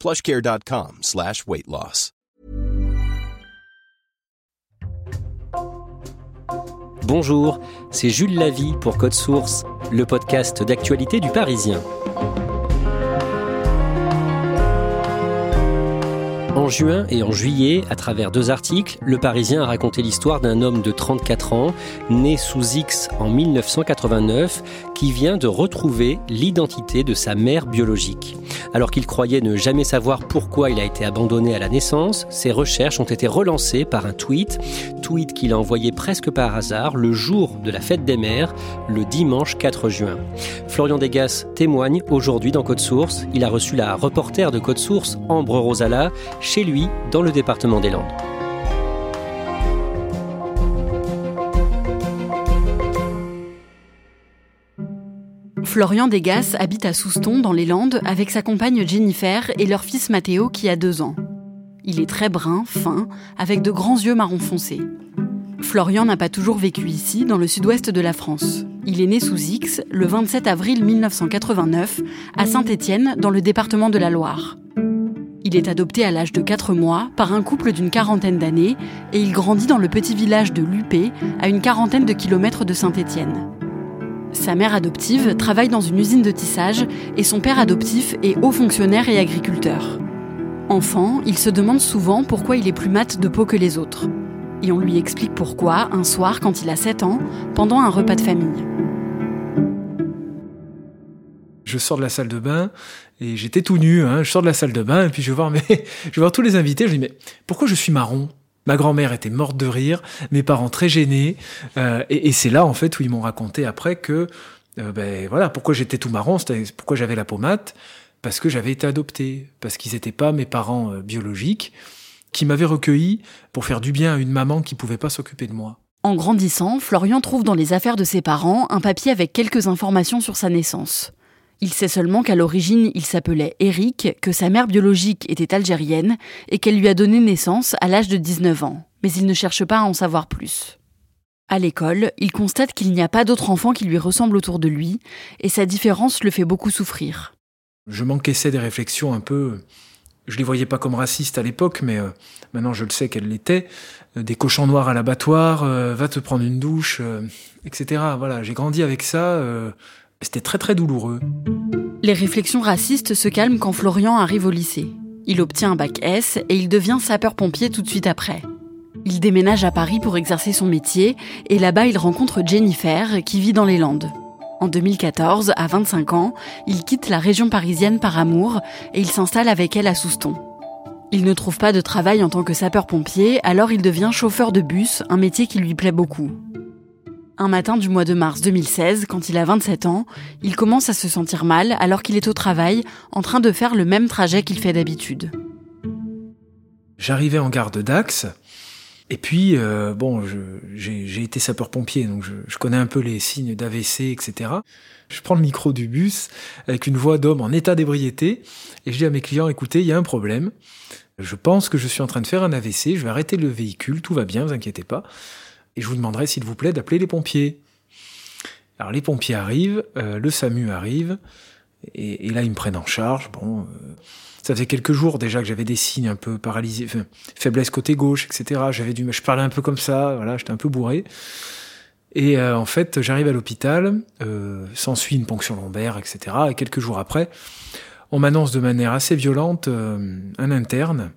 plushcare.com slash weight loss. Bonjour, c'est Jules Lavie pour Code Source, le podcast d'actualité du Parisien. En juin et en juillet, à travers deux articles, Le Parisien a raconté l'histoire d'un homme de 34 ans, né sous X en 1989, qui vient de retrouver l'identité de sa mère biologique. Alors qu'il croyait ne jamais savoir pourquoi il a été abandonné à la naissance, ses recherches ont été relancées par un tweet, tweet qu'il a envoyé presque par hasard le jour de la fête des mères, le dimanche 4 juin. Florian Degas témoigne aujourd'hui dans Code Source. Il a reçu la reporter de Code Source, Ambre Rosala, lui dans le département des Landes. Florian Degas habite à Souston, dans les Landes, avec sa compagne Jennifer et leur fils Mathéo qui a deux ans. Il est très brun, fin, avec de grands yeux marron foncé. Florian n'a pas toujours vécu ici, dans le sud-ouest de la France. Il est né sous X le 27 avril 1989 à Saint-Étienne, dans le département de la Loire. Il est adopté à l'âge de 4 mois par un couple d'une quarantaine d'années et il grandit dans le petit village de Lupé, à une quarantaine de kilomètres de Saint-Étienne. Sa mère adoptive travaille dans une usine de tissage et son père adoptif est haut fonctionnaire et agriculteur. Enfant, il se demande souvent pourquoi il est plus mat de peau que les autres. Et on lui explique pourquoi un soir quand il a 7 ans, pendant un repas de famille. Je sors de la salle de bain et j'étais tout nu. Hein. Je sors de la salle de bain et puis je vais voir, je tous les invités. Je dis mais pourquoi je suis marron? Ma grand-mère était morte de rire, mes parents très gênés, euh, et, c'est là en fait où ils m'ont raconté après que, euh, ben voilà, pourquoi j'étais tout marron, pourquoi j'avais la pommade, parce que j'avais été adopté, parce qu'ils n'étaient pas mes parents euh, biologiques, qui m'avaient recueilli pour faire du bien à une maman qui pouvait pas s'occuper de moi. En grandissant, Florian trouve dans les affaires de ses parents un papier avec quelques informations sur sa naissance. Il sait seulement qu'à l'origine, il s'appelait Eric, que sa mère biologique était algérienne et qu'elle lui a donné naissance à l'âge de 19 ans. Mais il ne cherche pas à en savoir plus. À l'école, il constate qu'il n'y a pas d'autres enfants qui lui ressemblent autour de lui, et sa différence le fait beaucoup souffrir. Je m'encaissais des réflexions un peu. Je les voyais pas comme racistes à l'époque, mais euh, maintenant je le sais qu'elles l'étaient. Euh, des cochons noirs à l'abattoir, euh, va te prendre une douche, etc. Voilà, j'ai grandi avec ça. C'était très très douloureux. Les réflexions racistes se calment quand Florian arrive au lycée. Il obtient un bac S et il devient sapeur-pompier tout de suite après. Il déménage à Paris pour exercer son métier et là-bas il rencontre Jennifer qui vit dans les Landes. En 2014, à 25 ans, il quitte la région parisienne par amour et il s'installe avec elle à Souston. Il ne trouve pas de travail en tant que sapeur-pompier, alors il devient chauffeur de bus, un métier qui lui plaît beaucoup. Un matin du mois de mars 2016, quand il a 27 ans, il commence à se sentir mal alors qu'il est au travail, en train de faire le même trajet qu'il fait d'habitude. J'arrivais en gare de Dax, et puis, euh, bon, j'ai été sapeur-pompier, donc je, je connais un peu les signes d'AVC, etc. Je prends le micro du bus avec une voix d'homme en état d'ébriété, et je dis à mes clients, écoutez, il y a un problème. Je pense que je suis en train de faire un AVC, je vais arrêter le véhicule, tout va bien, vous inquiétez pas. Et je vous demanderai, s'il vous plaît, d'appeler les pompiers. Alors les pompiers arrivent, euh, le SAMU arrive, et, et là ils me prennent en charge. Bon, euh, ça faisait quelques jours déjà que j'avais des signes un peu paralysés, enfin, faiblesse côté gauche, etc. J'avais du, je parlais un peu comme ça, voilà, j'étais un peu bourré. Et euh, en fait, j'arrive à l'hôpital, euh, s'ensuit une ponction lombaire, etc. Et quelques jours après, on m'annonce de manière assez violente euh, un interne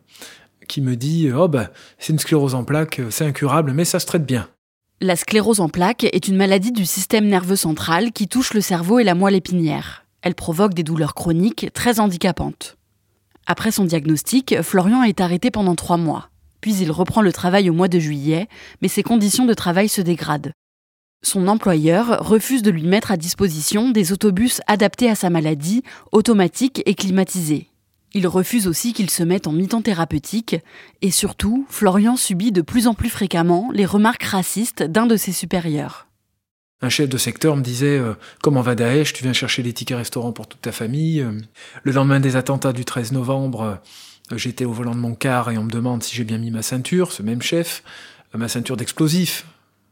qui me dit Oh, bah, c'est une sclérose en plaques, c'est incurable, mais ça se traite bien. La sclérose en plaques est une maladie du système nerveux central qui touche le cerveau et la moelle épinière. Elle provoque des douleurs chroniques très handicapantes. Après son diagnostic, Florian est arrêté pendant trois mois. Puis il reprend le travail au mois de juillet, mais ses conditions de travail se dégradent. Son employeur refuse de lui mettre à disposition des autobus adaptés à sa maladie, automatiques et climatisés. Il refuse aussi qu'il se mette en mi-temps thérapeutique, et surtout, Florian subit de plus en plus fréquemment les remarques racistes d'un de ses supérieurs. Un chef de secteur me disait euh, Comment va Daesh? Tu viens chercher des tickets restaurants pour toute ta famille. Euh, le lendemain des attentats du 13 novembre, euh, j'étais au volant de mon car et on me demande si j'ai bien mis ma ceinture, ce même chef, ma ceinture d'explosif.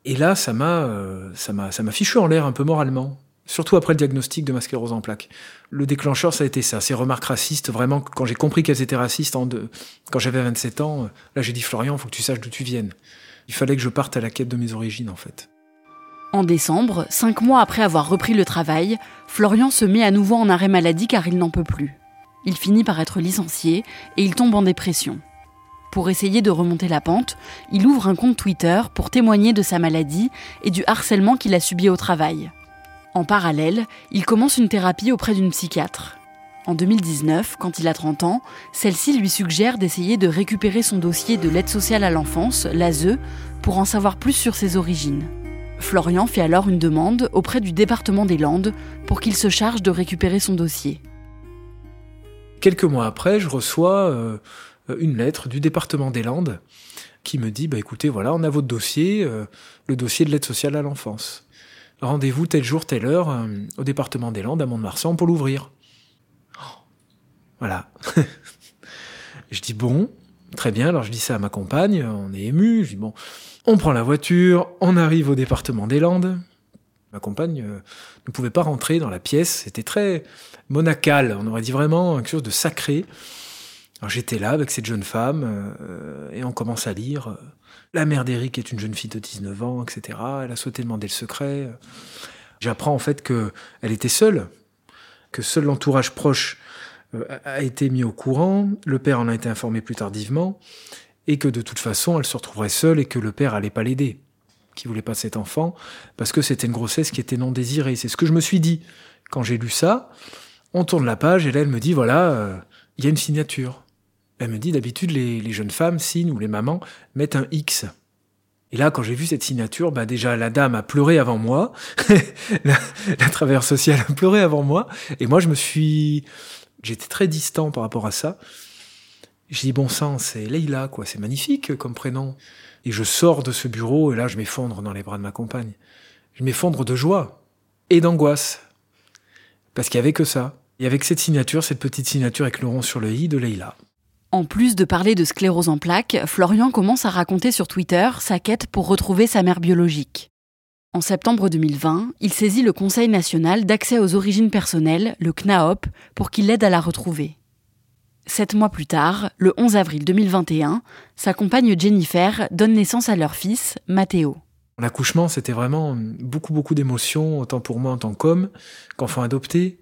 Et là, ça m'a, ça m'a, ça m'a fichu en l'air un peu moralement. Surtout après le diagnostic de ma sclérose en plaques. Le déclencheur, ça a été ça, ces remarques racistes. Vraiment, quand j'ai compris qu'elles étaient racistes, en quand j'avais 27 ans, là j'ai dit Florian, faut que tu saches d'où tu viennes. Il fallait que je parte à la quête de mes origines, en fait. En décembre, cinq mois après avoir repris le travail, Florian se met à nouveau en arrêt maladie car il n'en peut plus. Il finit par être licencié et il tombe en dépression. Pour essayer de remonter la pente, il ouvre un compte Twitter pour témoigner de sa maladie et du harcèlement qu'il a subi au travail. En parallèle, il commence une thérapie auprès d'une psychiatre. En 2019, quand il a 30 ans, celle-ci lui suggère d'essayer de récupérer son dossier de l'aide sociale à l'enfance, l'ASE, pour en savoir plus sur ses origines. Florian fait alors une demande auprès du département des Landes pour qu'il se charge de récupérer son dossier. Quelques mois après, je reçois euh, une lettre du département des Landes qui me dit bah écoutez voilà on a votre dossier euh, le dossier de l'aide sociale à l'enfance rendez-vous tel jour telle heure euh, au département des Landes à Mont-de-Marsan pour l'ouvrir. Voilà. Je dis bon très bien. Alors je dis ça à ma compagne. On est ému. Je dis bon on prend la voiture, on arrive au département des Landes. Ma compagne euh, ne pouvait pas rentrer dans la pièce, c'était très monacal, on aurait dit vraiment quelque chose de sacré. J'étais là avec cette jeune femme euh, et on commence à lire. La mère d'Éric est une jeune fille de 19 ans, etc. Elle a souhaité demander le secret. J'apprends en fait que elle était seule, que seul l'entourage proche euh, a été mis au courant. Le père en a été informé plus tardivement et que de toute façon, elle se retrouverait seule et que le père allait pas l'aider, qui voulait pas cet enfant, parce que c'était une grossesse qui était non désirée. C'est ce que je me suis dit quand j'ai lu ça. On tourne la page et là, elle me dit voilà, euh, il y a une signature. Elle me dit d'habitude, les, jeunes femmes signent ou les mamans mettent un X. Et là, quand j'ai vu cette signature, bah déjà la dame a pleuré avant moi, la, la travailleuse sociale a pleuré avant moi, et moi je me suis, j'étais très distant par rapport à ça. Je dis bon sang, c'est Leïla, quoi, c'est magnifique comme prénom. Et je sors de ce bureau et là je m'effondre dans les bras de ma compagne. Je m'effondre de joie et d'angoisse. Parce qu'il n'y avait que ça. Et avec cette signature, cette petite signature avec le rond sur le i de Leïla. En plus de parler de sclérose en plaques, Florian commence à raconter sur Twitter sa quête pour retrouver sa mère biologique. En septembre 2020, il saisit le Conseil national d'accès aux origines personnelles, le CNAOP, pour qu'il l'aide à la retrouver. Sept mois plus tard, le 11 avril 2021, sa compagne Jennifer donne naissance à leur fils, Matteo. L'accouchement, c'était vraiment beaucoup, beaucoup d'émotions, autant pour moi en tant qu'homme qu'enfant adopté.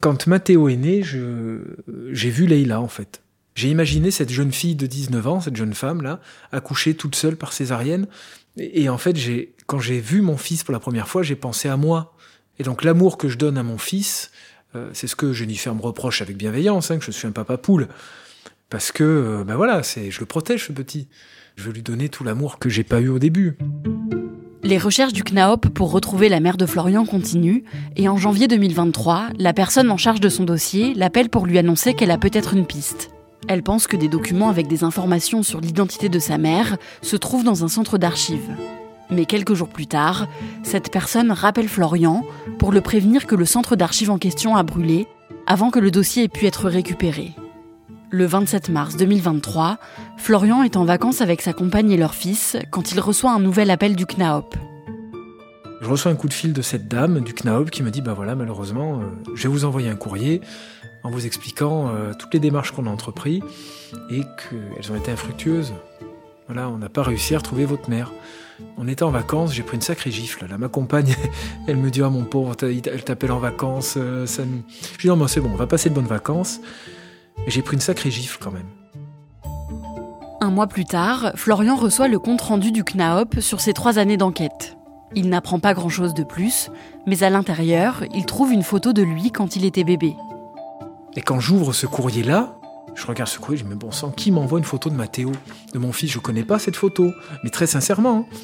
Quand Matteo est né, j'ai vu Leïla, en fait. J'ai imaginé cette jeune fille de 19 ans, cette jeune femme-là, accouchée toute seule par césarienne. Et, en fait, quand j'ai vu mon fils pour la première fois, j'ai pensé à moi. Et donc l'amour que je donne à mon fils, euh, c'est ce que Jennifer me reproche avec bienveillance, hein, que je suis un papa poule. Parce que, euh, ben voilà, c'est, je le protège, ce petit. Je veux lui donner tout l'amour que j'ai pas eu au début. Les recherches du CNAOP pour retrouver la mère de Florian continuent, et en janvier 2023, la personne en charge de son dossier l'appelle pour lui annoncer qu'elle a peut-être une piste. Elle pense que des documents avec des informations sur l'identité de sa mère se trouvent dans un centre d'archives. Mais quelques jours plus tard, cette personne rappelle Florian pour le prévenir que le centre d'archives en question a brûlé avant que le dossier ait pu être récupéré. Le 27 mars 2023, Florian est en vacances avec sa compagne et leur fils quand il reçoit un nouvel appel du CNAOP. Je reçois un coup de fil de cette dame du CNAOP qui me dit bah voilà malheureusement euh, je vais vous envoyer un courrier en vous expliquant euh, toutes les démarches qu'on a entreprises et qu'elles ont été infructueuses. Voilà, on n'a pas réussi à retrouver votre mère. On était en vacances, j'ai pris une sacrée gifle. Là, ma compagne, elle me dit Ah, mon pauvre, elle t'appelle en vacances. Euh, ça Je dis Non, mais c'est bon, on va passer de bonnes vacances. Et j'ai pris une sacrée gifle quand même. un mois plus tard, Florian reçoit le compte-rendu du CNAOP sur ses trois années d'enquête. Il n'apprend pas grand-chose de plus, mais à l'intérieur, il trouve une photo de lui quand il était bébé. Et quand j'ouvre ce courrier-là, je regarde ce courrier, je me dis, mais bon sang, qui m'envoie une photo de Mathéo De mon fils, je connais pas cette photo, mais très sincèrement. hein.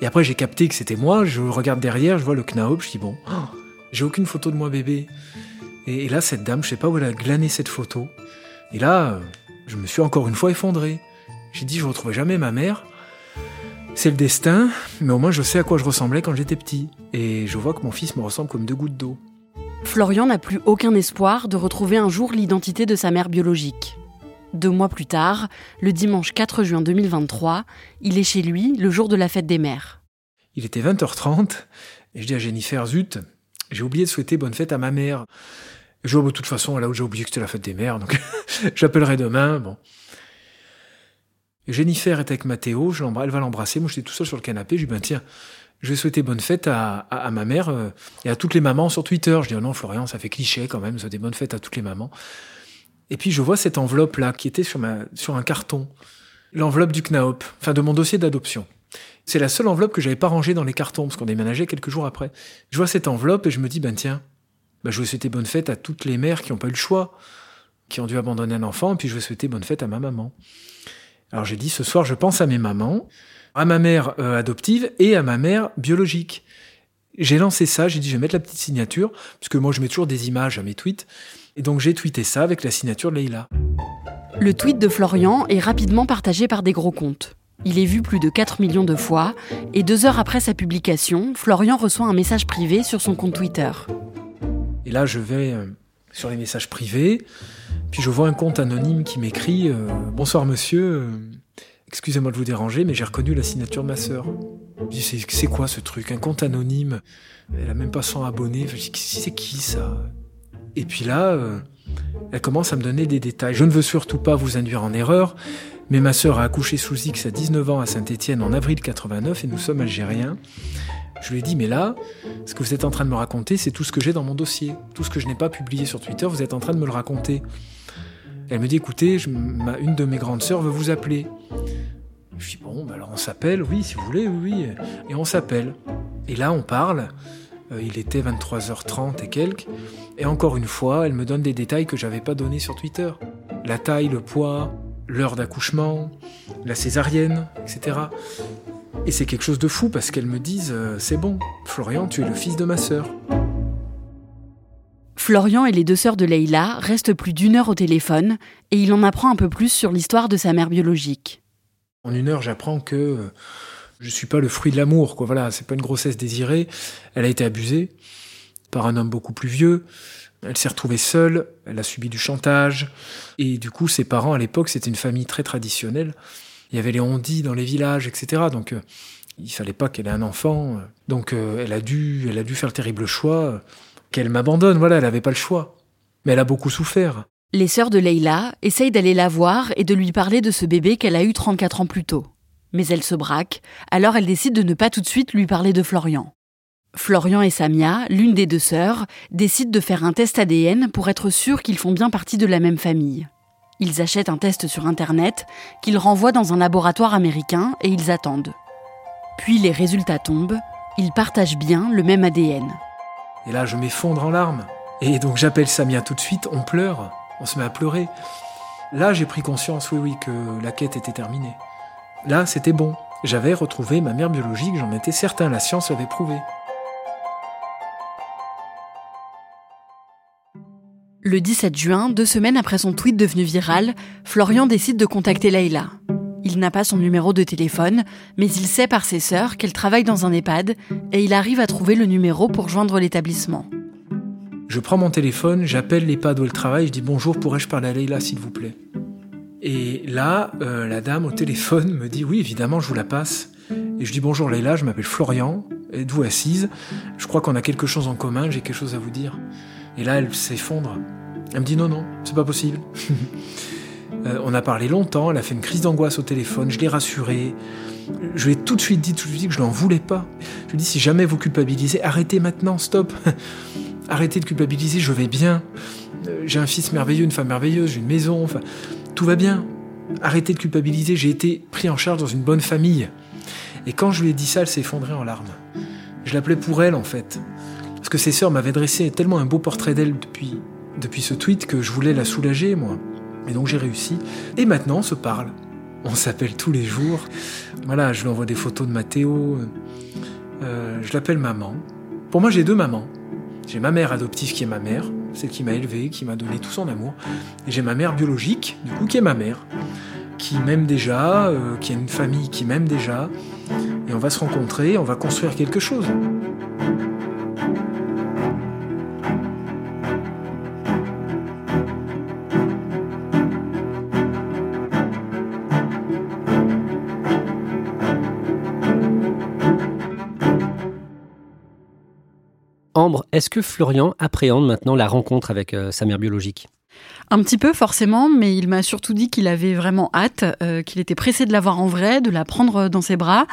Et après, j'ai capté que c'était moi, je regarde derrière, je vois le Knaop, je dis, bon, oh, j'ai aucune photo de moi bébé. Et, là, cette dame, je sais pas où elle a glané cette photo. Et là, je me suis encore une fois effondré. J'ai dit, je retrouverai jamais ma mère. C'est le destin, mais au moins je sais à quoi je ressemblais quand j'étais petit. Et je vois que mon fils me ressemble comme deux gouttes d'eau. Florian n'a plus aucun espoir de retrouver un jour l'identité de sa mère biologique. Deux mois plus tard, le dimanche 4 juin 2023, il est chez lui le jour de la fête des mères. Il était 20h30, et je dis à Jennifer, zut, j'ai oublié de souhaiter bonne fête à ma mère. Je vois, de toute façon, là où j'ai oublié que c'était la fête des mères, donc j'appellerai demain, Jennifer est avec Mathéo, je elle va l'embrasser, moi j'étais tout seul sur le canapé, je lui dis, ben tiens, je vais souhaiter bonne fête à, à- à ma mère euh, et à toutes les mamans sur Twitter. Je dis, oh non, Florian, ça fait cliché quand même, souhaiter bonne fête à toutes les mamans. Et puis je vois cette enveloppe-là qui était sur, ma, sur un carton, l'enveloppe du CNAOP, enfin de mon dossier d'adoption. C'est la seule enveloppe que j'avais pas rangée dans les cartons, parce qu'on déménageait quelques jours après. Je vois cette enveloppe et je me dis, ben tiens, ben je vais souhaiter bonne fête à toutes les mères qui n'ont pas eu le choix, qui ont dû abandonner un enfant, et puis je vais souhaiter bonne fête à ma maman. Alors j'ai dit, ce soir, je pense à mes mamans, à ma mère euh, adoptive et à ma mère biologique. J'ai lancé ça, j'ai dit, je vais mettre la petite signature, puisque moi je mets toujours des images à mes tweets, et donc j'ai tweeté ça avec la signature de Leïla. Le tweet de Florian est rapidement partagé par des gros comptes. Il est vu plus de 4 millions de fois, et deux heures après sa publication, Florian reçoit un message privé sur son compte Twitter. Et là, je vais euh, sur les messages privés, puis je vois un compte anonyme qui m'écrit euh, Bonsoir monsieur, euh, excusez-moi de vous déranger, mais j'ai reconnu la signature de ma sœur. Je dis C'est quoi ce truc? Un compte anonyme? Elle a même pas 100 abonnés. Je dis C'est qui ça? Et puis là, euh, elle commence à me donner des détails. Je ne veux surtout pas vous induire en erreur, mais ma sœur a accouché sous X à 19 ans à Saint-Étienne en avril 89 et nous sommes algériens. Je lui ai dit, mais là, ce que vous êtes en train de me raconter, c'est tout ce que j'ai dans mon dossier. Tout ce que je n'ai pas publié sur Twitter, vous êtes en train de me le raconter. Elle me dit, écoutez, une de mes grandes sœurs veut vous appeler. Je dis, bon, bah alors on s'appelle, oui, si vous voulez, oui, oui. Et on s'appelle. Et là, on parle. Euh, il était 23h30 et quelques. Et encore une fois, elle me donne des détails que j'avais pas donnés sur Twitter. La taille, le poids, l'heure d'accouchement, la césarienne, etc. Et c'est quelque chose de fou parce qu'elles me disent euh, c'est bon, Florian, tu es le fils de ma sœur. Florian et les deux sœurs de Leïla restent plus d'une heure au téléphone, et il en apprend un peu plus sur l'histoire de sa mère biologique. En une heure, j'apprends que euh, je suis pas le fruit de l'amour, quoi. Voilà, c'est pas une grossesse désirée. Elle a été abusée par un homme beaucoup plus vieux. Elle s'est retrouvée seule. Elle a subi du chantage. Et du coup, ses parents, à l'époque, c'était une famille très traditionnelle. Il y avait les ondis dans les villages, etc. Donc, euh, il fallait pas qu'elle ait un enfant. Donc, euh, elle a dû, elle a dû faire le terrible choix euh, qu'elle m'abandonne. Voilà, elle avait pas le choix. Mais elle a beaucoup souffert. Les sœurs de Leïla essayent d'aller la voir et de lui parler de ce bébé qu'elle a eu 34 ans plus tôt. Mais elle se braque, alors elle décide de ne pas tout de suite lui parler de Florian. Florian et Samia, l'une des deux sœurs, décident de faire un test ADN pour être sûrs qu'ils font bien partie de la même famille. Ils achètent un test sur Internet qu'ils renvoient dans un laboratoire américain et ils attendent. Puis les résultats tombent, ils partagent bien le même ADN. Et là, je m'effondre en larmes. Et donc, j'appelle Samia tout de suite, on pleure, on se met à pleurer. Là, j'ai pris conscience, oui, oui, que la quête était terminée. Là, c'était bon. J'avais retrouvé ma mère biologique, j'en étais certain, la science l'avait prouvé. Le 17 juin, deux semaines après son tweet devenu viral, Florian décide de contacter Leïla. Il n'a pas son numéro de téléphone, mais il sait par ses sœurs qu'elle travaille dans un EHPAD et il arrive à trouver le numéro pour joindre l'établissement. Je prends mon téléphone, j'appelle l'EHPAD où elle travaille, je dis bonjour, pourrais-je parler à Leïla, s'il vous plaît? Et là, euh, la dame au téléphone me dit oui, évidemment, je vous la passe. Et je dis bonjour Leïla, je m'appelle Florian, êtes-vous assise? Je crois qu'on a quelque chose en commun, j'ai quelque chose à vous dire. Et là, elle s'effondre. Elle me dit non, non, c'est pas possible. Euh, on a parlé longtemps, elle a fait une crise d'angoisse au téléphone, je l'ai rassurée. Je lui ai tout de suite dit, tout de suite dit que je n'en voulais pas. Je lui ai dit, si jamais vous culpabilisez, arrêtez maintenant, stop. arrêtez de culpabiliser, je vais bien. Euh, J'ai un fils merveilleux, une femme merveilleuse, j'ai une maison, enfin, tout va bien. arrêtez de culpabiliser, j'ai été pris en charge dans une bonne famille. Et quand je lui ai dit ça, elle s'est effondrée en larmes. Je l'appelais pour elle en fait. Parce que ses sœurs m'avaient dressé tellement un beau portrait d'elle depuis, depuis ce tweet que je voulais la soulager moi. Et donc j'ai réussi. Et maintenant on se parle. On s'appelle tous les jours. Voilà, je lui envoie des photos de Mathéo. Euh, je l'appelle maman. Pour moi j'ai deux mamans. J'ai ma mère adoptive qui est ma mère, celle qui m'a élevé, qui m'a donné tout son amour. Et j'ai ma mère biologique, du coup, qui est ma mère, qui m'aime déjà, euh, qui a une famille qui m'aime déjà. Et on va se rencontrer, on va construire quelque chose. Est-ce que Florian appréhende maintenant la rencontre avec euh, sa mère biologique? Un petit peu forcément, mais il m'a surtout dit qu'il avait vraiment hâte, euh, qu'il était pressé de la voir en vrai, de la prendre dans ses bras.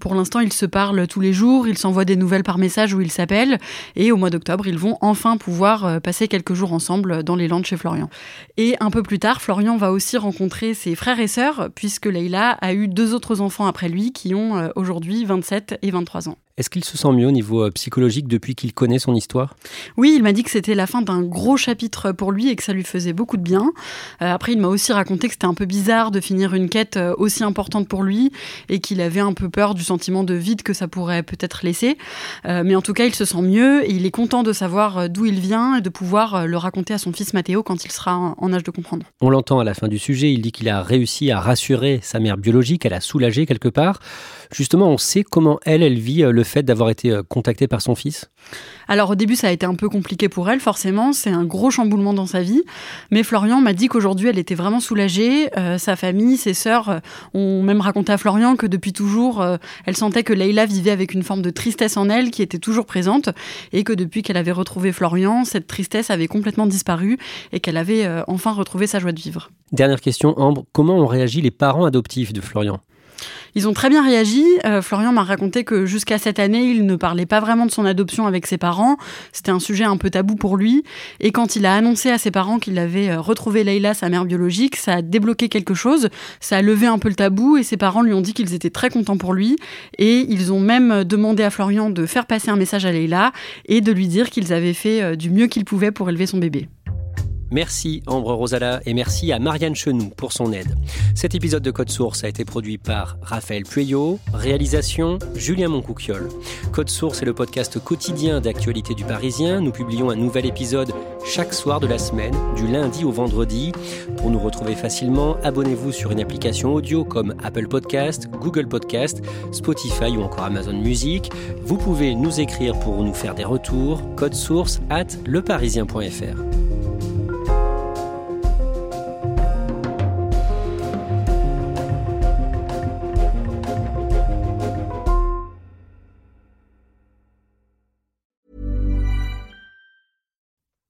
Pour l'instant, ils se parlent tous les jours, ils s'envoient des nouvelles par message où ils s'appellent, et au mois d'octobre, ils vont enfin pouvoir euh, passer quelques jours ensemble dans les Landes chez Florian. Et un peu plus tard, Florian va aussi rencontrer ses frères et sœurs, puisque Leïla a eu deux autres enfants après lui qui ont euh, aujourd'hui 27 et 23 ans. Est-ce qu'il se sent mieux au niveau euh, psychologique depuis qu'il connaît son histoire? Oui, il m'a dit que c'était la fin d'un gros chapitre pour lui et que ça lui faisait beaucoup de bien. Euh, après, il m'a aussi raconté que c'était un peu bizarre de finir une quête euh, aussi importante pour lui et qu'il avait un peu peur du sentiment de vide que ça pourrait peut-être laisser. mais en tout cas, il se sent mieux et il est content de savoir d'où il vient et de pouvoir le raconter à son fils Mathéo quand il sera en âge de comprendre. On l'entend à la fin du sujet, il dit qu'il a réussi à rassurer sa mère biologique, elle a soulagé quelque part. Justement, on sait comment elle, elle vit le fait d'avoir été euh, contactée par son fils? Alors au début, ça a été un peu compliqué pour elle, forcément. C'est un gros chamboulement dans sa vie. Mais Florian m'a dit qu'aujourd'hui, elle était vraiment soulagée. Euh, sa famille, ses sœurs euh, ont même raconté à Florian que depuis toujours, elle sentait que Leïla vivait avec une forme de tristesse en elle qui était toujours présente et que depuis qu'elle avait retrouvé Florian, cette tristesse avait complètement disparu et qu'elle avait enfin retrouvé sa joie de vivre. Dernière question, Ambre, comment ont réagi les parents adoptifs de Florian? Ils ont très bien réagi. Euh, Florian m'a raconté que jusqu'à cette année, il ne parlait pas vraiment de son adoption avec ses parents. C'était un sujet un peu tabou pour lui. Et quand il a annoncé à ses parents qu'il avait euh, retrouvé Leïla, sa mère biologique, ça a débloqué quelque chose. Ça a levé un peu le tabou et ses parents lui ont dit qu'ils étaient très contents pour lui. Et ils ont même demandé à Florian de faire passer un message à Leïla et de lui dire qu'ils avaient fait euh, du mieux qu'ils pouvaient pour élever son bébé. Merci Ambre Rosala et merci à Marianne Chenoux pour son aide. Cet épisode de Code Source a été produit par Raphaël Pueyo, réalisation Julien Moncouquiole. Code Source est le podcast quotidien d'actualité du Parisien. Nous publions un nouvel épisode chaque soir de la semaine, du lundi au vendredi. Pour nous retrouver facilement, abonnez-vous sur une application audio comme Apple Podcast, Google Podcast, Spotify ou encore Amazon Music. Vous pouvez nous écrire pour nous faire des retours. Code Source at leparisien.fr.